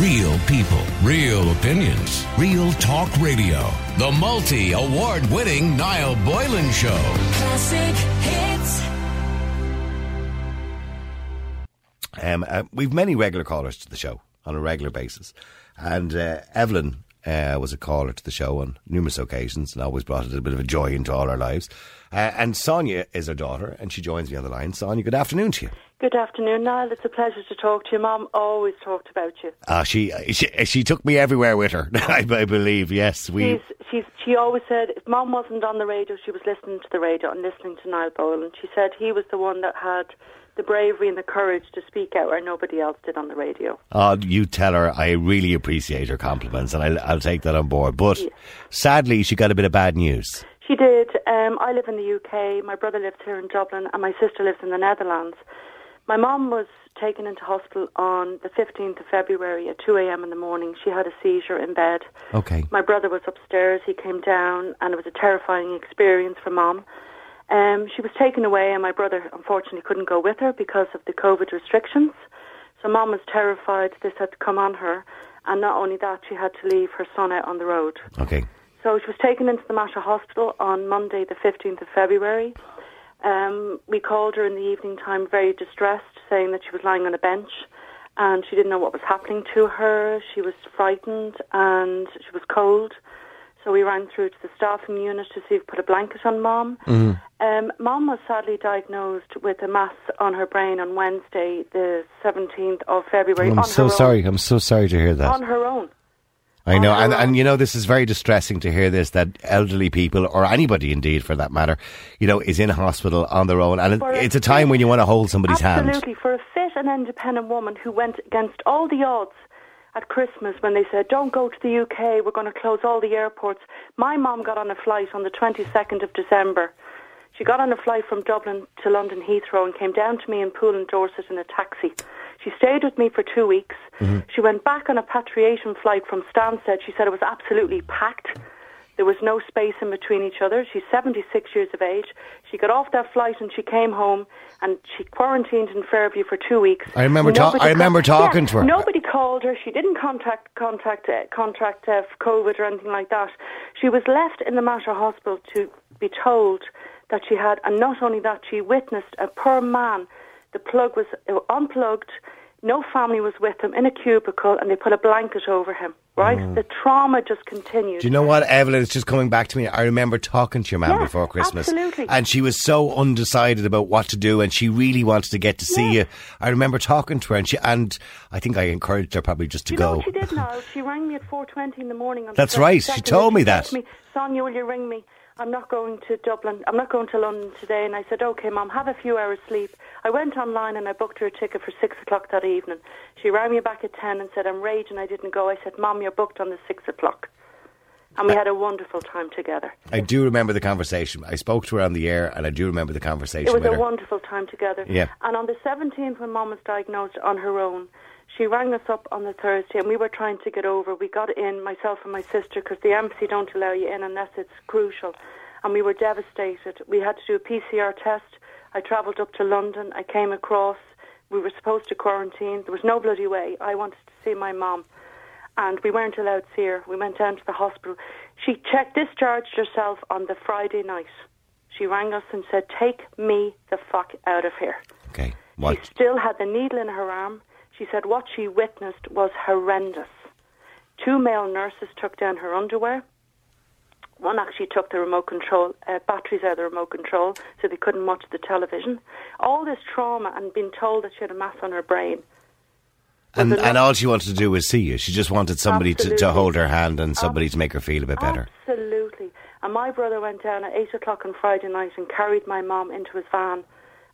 Real people, real opinions, real talk radio. The multi award winning Niall Boylan Show. Classic hits. Um, uh, we've many regular callers to the show on a regular basis, and uh, Evelyn uh, was a caller to the show on numerous occasions and always brought a little bit of a joy into all our lives. Uh, and Sonya is her daughter, and she joins me on the line. Sonya, good afternoon to you. Good afternoon, Niall. It's a pleasure to talk to you. Mom always talked about you. Ah, she, she she took me everywhere with her. I, I believe. Yes, we. She's, she's, she always said if Mom wasn't on the radio, she was listening to the radio and listening to Niall Boylan. She said he was the one that had the bravery and the courage to speak out where nobody else did on the radio. Oh, you tell her I really appreciate her compliments, and I'll, I'll take that on board. But Yeah. sadly, she got a bit of bad news. She did. Um, I live in the UK. My brother lives here in Dublin, and my sister lives in the Netherlands. My mom was taken into hospital on the 15th of February at 2 a.m. in the morning. She had a seizure in bed. Okay. My brother was upstairs. He came down, and it was a terrifying experience for mom. Um, she was taken away, and my brother unfortunately couldn't go with her because of the COVID restrictions. So mom was terrified this had come on her, and not only that, she had to leave her son out on the road. Okay. So she was taken into the Mater Hospital on Monday, the 15th of February. Um, we called her in the evening time very distressed, saying that she was lying on a bench and she didn't know what was happening to her. She was frightened and she was cold. So we ran through to the staffing unit to see if we put a blanket on mom. Um, mom was sadly diagnosed with a mass on her brain on Wednesday, the 17th of February. I'm so sorry. Own, I'm so sorry to hear that. on her own. I know, and, and oh. you know, this is very distressing to hear this that elderly people, or anybody indeed for that matter, you know, is in hospital on their own. And it, it's a time when you want to hold somebody's hand. Absolutely, for a fit and independent woman who went against all the odds at Christmas when they said, "Don't go to the UK. We're going to close all the airports." My mom got on a flight on the 22nd of December. She got on a flight from Dublin to London Heathrow and came down to me in Poole and Dorset in a taxi. She stayed with me for two weeks. She went back on a patriation flight from Stansted. She said it was absolutely packed. There was no space in between each other. She's 76 years of age. She got off that flight and she came home and she quarantined in Fairview for two weeks. I remember ta- I remember talking Yeah, to her. Nobody called her. She didn't contact contact uh, contract uh, COVID or anything like that. She was left in the Mater Hospital to be told that she had, and not only that, she witnessed a poor man. The plug was unplugged. No family was with him in a cubicle, and they put a blanket over him. Right, the trauma just continued. Mm. Do you know what, Evelyn? It's just coming back to me. I remember talking to your mum Yeah, before Christmas, absolutely. and she was so undecided about what to do, and she really wanted to get to see Yeah. you. I remember talking to her, and she and I think I encouraged her probably just to you know go. she did now? She rang me at 4.20 in the morning. On the That's right, she told me she that. said to me, Sonya, will you ring me? I'm not going to Dublin. I'm not going to London today. And I said, okay, Mum, have a few hours sleep. I went online and I booked her a ticket for 6 o'clock that evening. She rang me back at 10 and said, I'm raging I didn't go. I said, Mom, you're booked on the 6 o'clock. And we Uh, had a wonderful time together. I do remember the conversation. I spoke to her on the air, and I do remember the conversation It was with a her. wonderful time together. Yeah. And on the 17th, when Mom was diagnosed on her own, she rang us up on the Thursday, and we were trying to get over. We got in, myself and my sister, because the embassy don't allow you in unless it's crucial. And we were devastated. We had to do a PCR test. I travelled up to London. I came across. We were supposed to quarantine. There was no bloody way. I wanted to see my mum and we weren't allowed to see her. We went down to the hospital. She checked discharged herself on the Friday night. She rang us and said, "Take me the fuck out of here." Okay, what? She still had the needle in her arm. She said what she witnessed was horrendous. Two male nurses took down her underwear. One actually took the remote control, uh, batteries out of the remote control, so they couldn't watch the television. All this trauma and being told that she had a mass on her brain. And, and all she wanted to do was see you. She just wanted somebody to, to hold her hand and somebody to make her feel a bit better. Absolutely. And my brother went down at 8 o'clock on Friday night and carried my mom into his van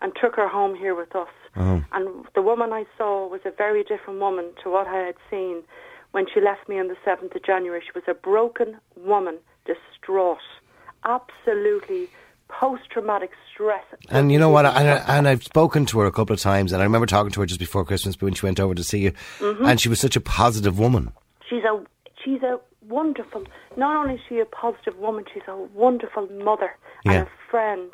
and took her home here with us. Oh. And the woman I saw was a very different woman to what I had seen when she left me on the 7th of January. She was a broken woman, distraught, absolutely post-traumatic stress. And you know what? And, and I've spoken to her a couple of times, and I remember talking to her just before Christmas when she went over to see you, Mm-hmm. and she was such a positive woman. She's a she's a wonderful. Not only is she a positive woman, she's a wonderful mother and a friend.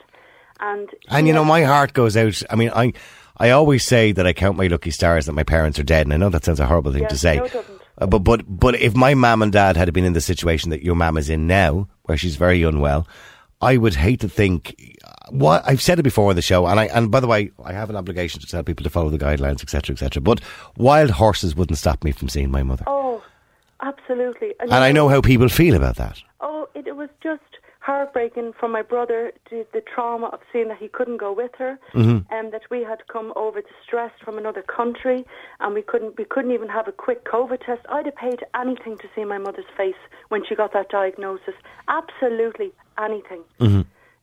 And And you know, my heart goes out. I mean, I I always say that I count my lucky stars that my parents are dead, and I know that sounds a horrible thing Yeah, to say. no. Uh, but but but if my mum and dad had been in the situation that your mum is in now, where she's very unwell, I would hate to think. What I've said it before on the show, and I and by the way, I have an obligation to tell people to follow the guidelines, etc., etc. But wild horses wouldn't stop me from seeing my mother, oh, absolutely. and I know how people feel about that. Oh, it, it was just heartbreaking for my brother, to the trauma of seeing that he couldn't go with her, Mm-hmm. and that we had come over distressed from another country, and we couldn't we couldn't even have a quick COVID test. I'd have paid anything to see my mother's face when she got that diagnosis. Absolutely anything.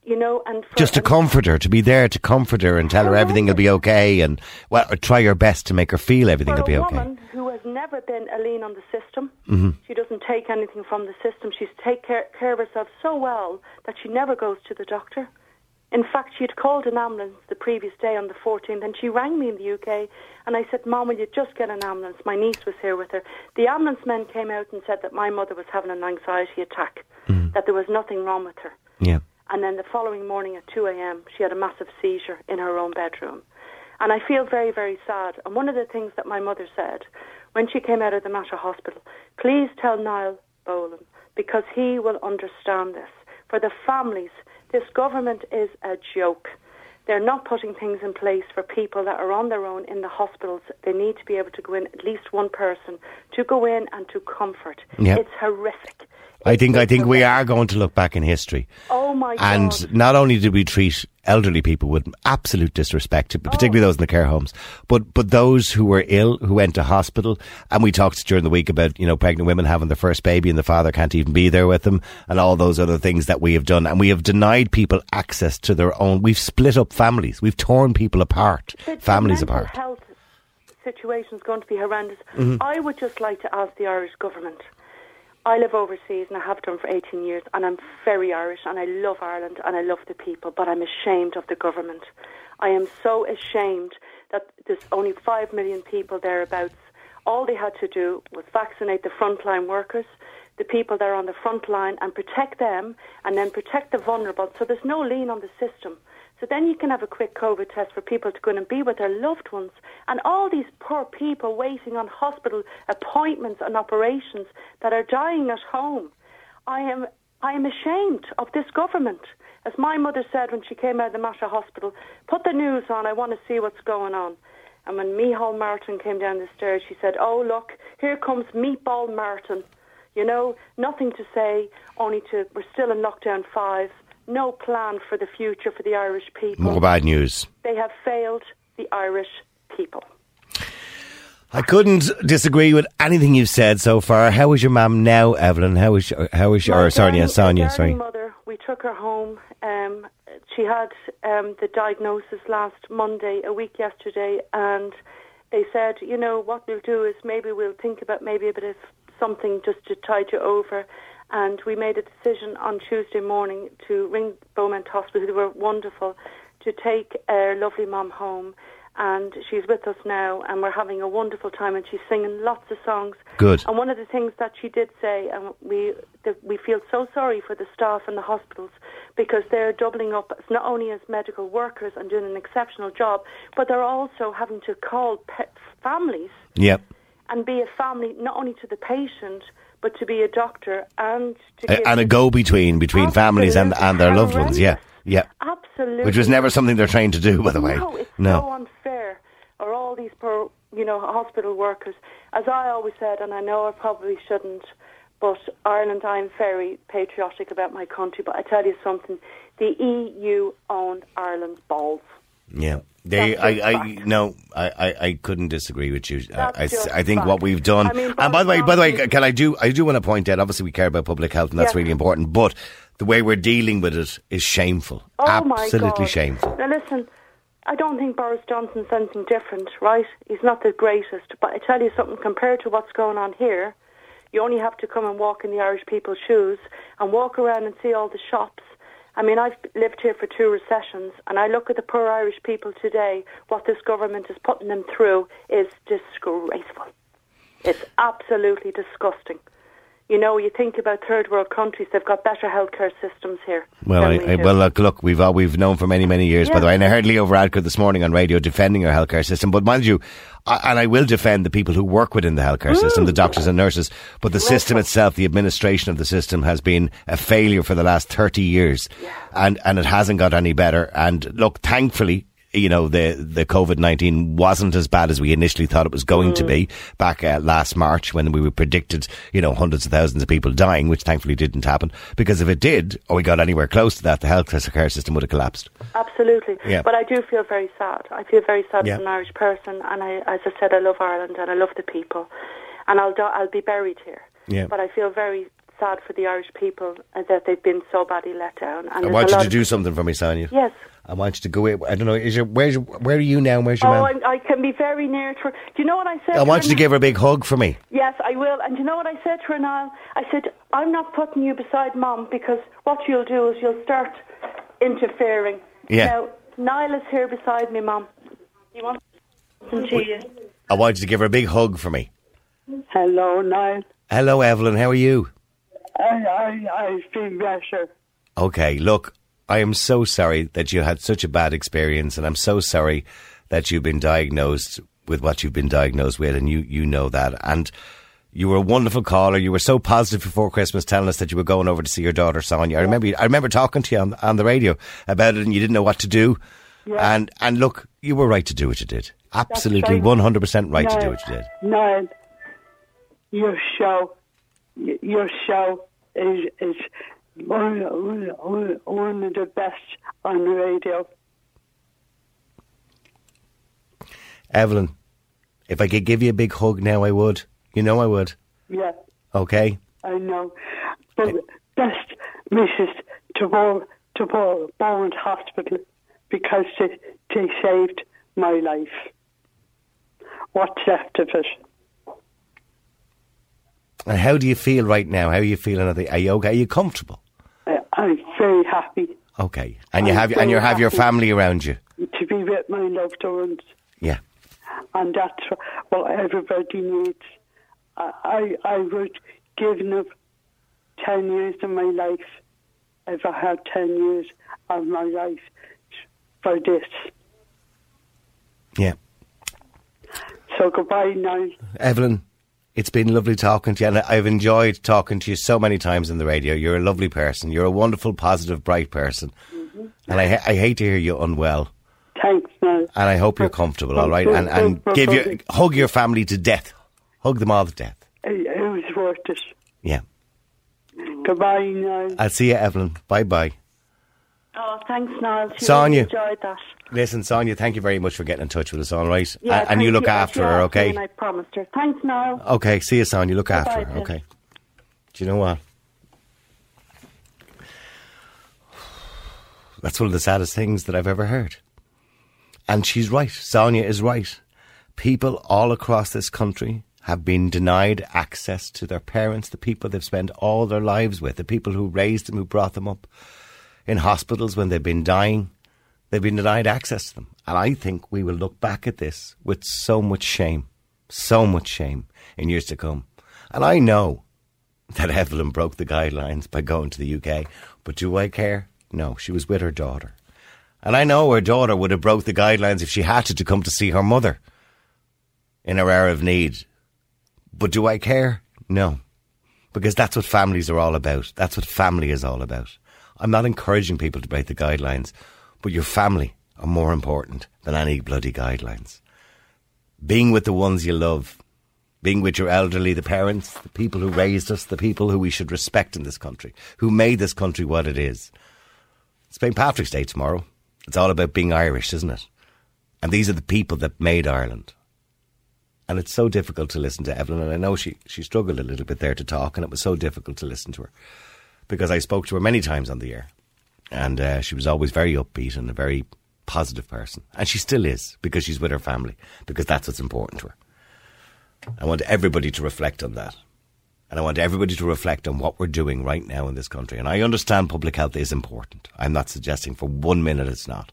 You know, and for, Mm-hmm. Just to and- comfort her, to be there to comfort her and tell her everything will be okay, and well, try your best to make her feel everything will be a okay. woman who has never been a lean on the system, Mm-hmm. she doesn't take anything from the system. She's take care, care of herself so well that she never goes to the doctor. In fact, she had called an ambulance the previous day on the 14th, and she rang me in the UK, and I said, "Mom, will you just get an ambulance?" My niece was here with her. The ambulance men came out and said that my mother was having an anxiety attack, that there was nothing wrong with her. Yeah. And then the following morning at 2 a.m., she had a massive seizure in her own bedroom. And I feel very, very sad. And one of the things that my mother said when she came out of the Mater Hospital, please tell Niall Boylan because he will understand this. For the families, this government is a joke. They're not putting things in place for people that are on their own in the hospitals. They need to be able to go in, at least one person, to go in and to comfort. Yep. It's horrific. I think I think we are going to look back in history. Oh my And not only did we treat elderly people with absolute disrespect, particularly Oh. those in the care homes, but but those who were ill, who went to hospital, and we talked during the week about you know pregnant women having their first baby and the father can't even be there with them, and all those other things that we have done, and we have denied people access to their own. We've split up families, we've torn people apart, The- families apart. Mm-hmm. health situation is going to be horrendous. I would just like to ask the Irish government. I live overseas and I have done for 18 years, and I'm very Irish and I love Ireland and I love the people, but I'm ashamed of the government. I am so ashamed that there's only 5 million people thereabouts. All they had to do was vaccinate the frontline workers, the people that are on the front line, and protect them, and then protect the vulnerable. So there's no lean on the system. So then you can have a quick COVID test for people to go in and be with their loved ones. And all these poor people waiting on hospital appointments and operations that are dying at home. I am, I am ashamed of this government. As my mother said when she came out of the Mater Hospital, put the news on, I want to see what's going on. And when Micheál Martin came down the stairs, she said, Oh, look, here comes Meatball Martin. You know, nothing to say, only to, we're still in lockdown five. No plan for the future for the Irish people. More bad news. They have failed the Irish people. I couldn't disagree with anything you've said so far. How is your mum now, Evelyn? How is how is your Sonya? Sonya, sorry. mother, we took her home. Um, she had um, the diagnosis last Monday, a week yesterday, and they said, you know, what we'll do is maybe we'll think about maybe a bit of something just to tide you over. And we made a decision on Tuesday morning to ring Beaumont Hospital, who were wonderful, to take our lovely mum home. And she's with us now, and we're having a wonderful time. And she's singing lots of songs. Good. And one of the things that she did say, and we that we feel so sorry for the staff in the hospitals because they're doubling up not only as medical workers and doing an exceptional job, but they're also having to call pet families Yep. And be a family not only to the patient but to be a doctor and to A- and a go between between families and and their loved ones. Yeah. Yeah. Absolutely. Which was never something they're trained to do, by the way. No, it's No. so unfair. Or all these poor, you know, hospital workers. As I always said, and I know I probably shouldn't, but Ireland, I'm very patriotic about my country. But I tell you something, the EU owned Ireland's balls. Yeah. They, I, I, no, I, I, I couldn't disagree with you. I, I, I think what we've done, I mean, and by the way, by the way, can I do, I do want to point out. Obviously, we care about public health, and that's Yes. really important. But the way we're dealing with it is shameful. Oh my Absolutely shameful. Now listen, I don't think Boris Johnson's anything different, right? He's not the greatest, but I tell you something. Compared to what's going on here, you only have to come and walk in the Irish people's shoes and walk around and see all the shops. I mean, I've lived here for two recessions, and I look at the poor Irish people today. What this government is putting them through is disgraceful. It's absolutely disgusting. You know, you think about third world countries; they've got better healthcare systems here. Well, I, we I, well, look, look, we've uh, we've known for many, many years, by the way. And I heard Leo Varadkar this morning on radio defending our healthcare system. But mind you, I, and I will defend the people who work within the healthcare system, the doctors and nurses. But the system itself, the administration of the system, has been a failure for the last thirty years, and and it hasn't got any better. And look, thankfully. You know the the COVID nineteen wasn't as bad as we initially thought it was going to be back uh, last March when we were predicted you know hundreds of thousands of people dying, which thankfully didn't happen. Because if it did, or we got anywhere close to that, the health care system would have collapsed. Absolutely. Yeah. But I do feel very sad. I feel very sad Yeah. as an Irish person, and I, as I said, I love Ireland and I love the people, and I'll do, I'll be buried here. Yeah. But I feel very sad for the Irish people uh, that they've been so badly let down. And I there's want you to do something for me, Sonya. Yes. I want you to go. I don't know. Is your where's your, where are you now? Where's your Oh, man? I, I can be very near to her. Do you know what I said? I want you to give her a big hug for me. Yes, I will. And do you know what I said to her, Niall? I said, I'm not putting you beside Mum because what you'll do is you'll start interfering. Yeah. Now, Niall is here beside me, Mum. He wants to listen to you. I want you to give her a big hug for me. Hello, Niall. Hello, Evelyn. How are you? I, I, I feel better. Okay. Look, I am so sorry that you had such a bad experience, and I'm so sorry that you've been diagnosed with what you've been diagnosed with, and you you know that. And you were a wonderful caller. You were so positive before Christmas, telling us that you were going over to see your daughter Sonya. I remember. I remember talking to you on, on the radio about it, and you didn't know what to do. Yeah. And and look, you were right to do what you did. Absolutely, one hundred percent right to do what you did. Niall, your show, your show is is one, one, one of the best on the radio. Evelyn, if I could give you a big hug now, I would. You know I would. Yeah, Okay. I know. But best wishes to go to Bo- Bowen Hospital because they, they saved my life. What's left of it? And how do you feel right now? How are you feeling? Are you okay? Are you comfortable? I, I'm very happy Okay. And you I'm have and you have your family around you. to be with my loved ones. Yeah. and that's what everybody needs. I, I, I would give up 10 years of my life if I had 10 years of my life for this. Yeah. So goodbye now. Evelyn, it's been lovely talking to you, and I've enjoyed talking to you so many times on the radio. You're a lovely person. You're a wonderful, positive, bright person. Mm-hmm. And I, ha- I hate to hear you unwell. Thanks now. And I hope you're comfortable, all right? And, and give your, hug your family to death. Hug them all to death. It, was worth it. Yeah. Goodbye now. I'll see you, Evelyn. Bye bye. Oh, thanks, Niall. Sonya. enjoyed that. Listen, Sonya, thank you very much for getting in touch with us, all right? Yeah, and, and you look after her, okay? And I promised her. Thanks, Niall. Okay, see you, Sonya. Look after her, okay? Do you know what? That's one of the saddest things that I've ever heard. And she's right. Sonya is right. People all across this country have been denied access to their parents, the people they've spent all their lives with, the people who raised them, who brought them up in hospitals when they've been dying. They've been denied access to them. And I think we will look back at this with so much shame, so much shame in years to come. And I know that Evelyn broke the guidelines by going to the UK, but do I care? No, she was with her daughter. And I know her daughter would have broke the guidelines if she had to, to come to see her mother in her hour of need. But do I care? No. Because that's what families are all about. That's what family is all about. I'm not encouraging people to break the guidelines, but your family are more important than any bloody guidelines. Being with the ones you love, being with your elderly, the parents, the people who raised us, the people who we should respect in this country, who made this country what it is. It's St. Patrick's Day tomorrow. It's all about being Irish, isn't it? And these are the people that made Ireland. And it's so difficult to listen to Evelyn, and I know she, she struggled a little bit there to talk, and it was so difficult to listen to her because I spoke to her many times on the air, and uh, she was always very upbeat and a very positive person, and she still is because she's with her family because that's what's important to her. I want everybody to reflect on that. And I want everybody to reflect on what we're doing right now in this country. And I understand public health is important. I'm not suggesting for one minute it's not.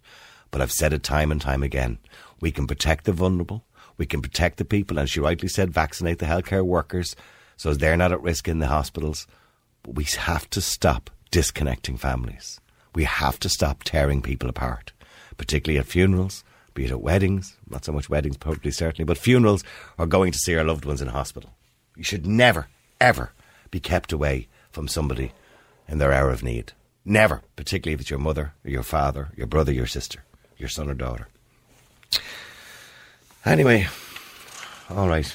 But I've said it time and time again. We can protect the vulnerable. We can protect the people. And she rightly said, vaccinate the healthcare workers so they're not at risk in the hospitals. But we have to stop disconnecting families. We have to stop tearing people apart, particularly at funerals, be it at weddings, not so much weddings, probably certainly, but funerals or going to see our loved ones in hospital. You should never, ever be kept away from somebody in their hour of need. Never, particularly if it's your mother or your father, your brother, your sister, your son or daughter. Anyway, all right.